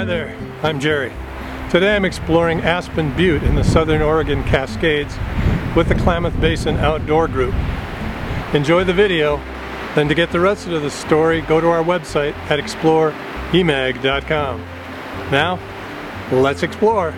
Hi there. I'm Jerry. Today I'm exploring Aspen Butte in the southern Oregon Cascades with the Klamath Basin Outdoor Group. Enjoy the video, then to get the rest of the story go to our website at exploreemag.com. Now, let's explore.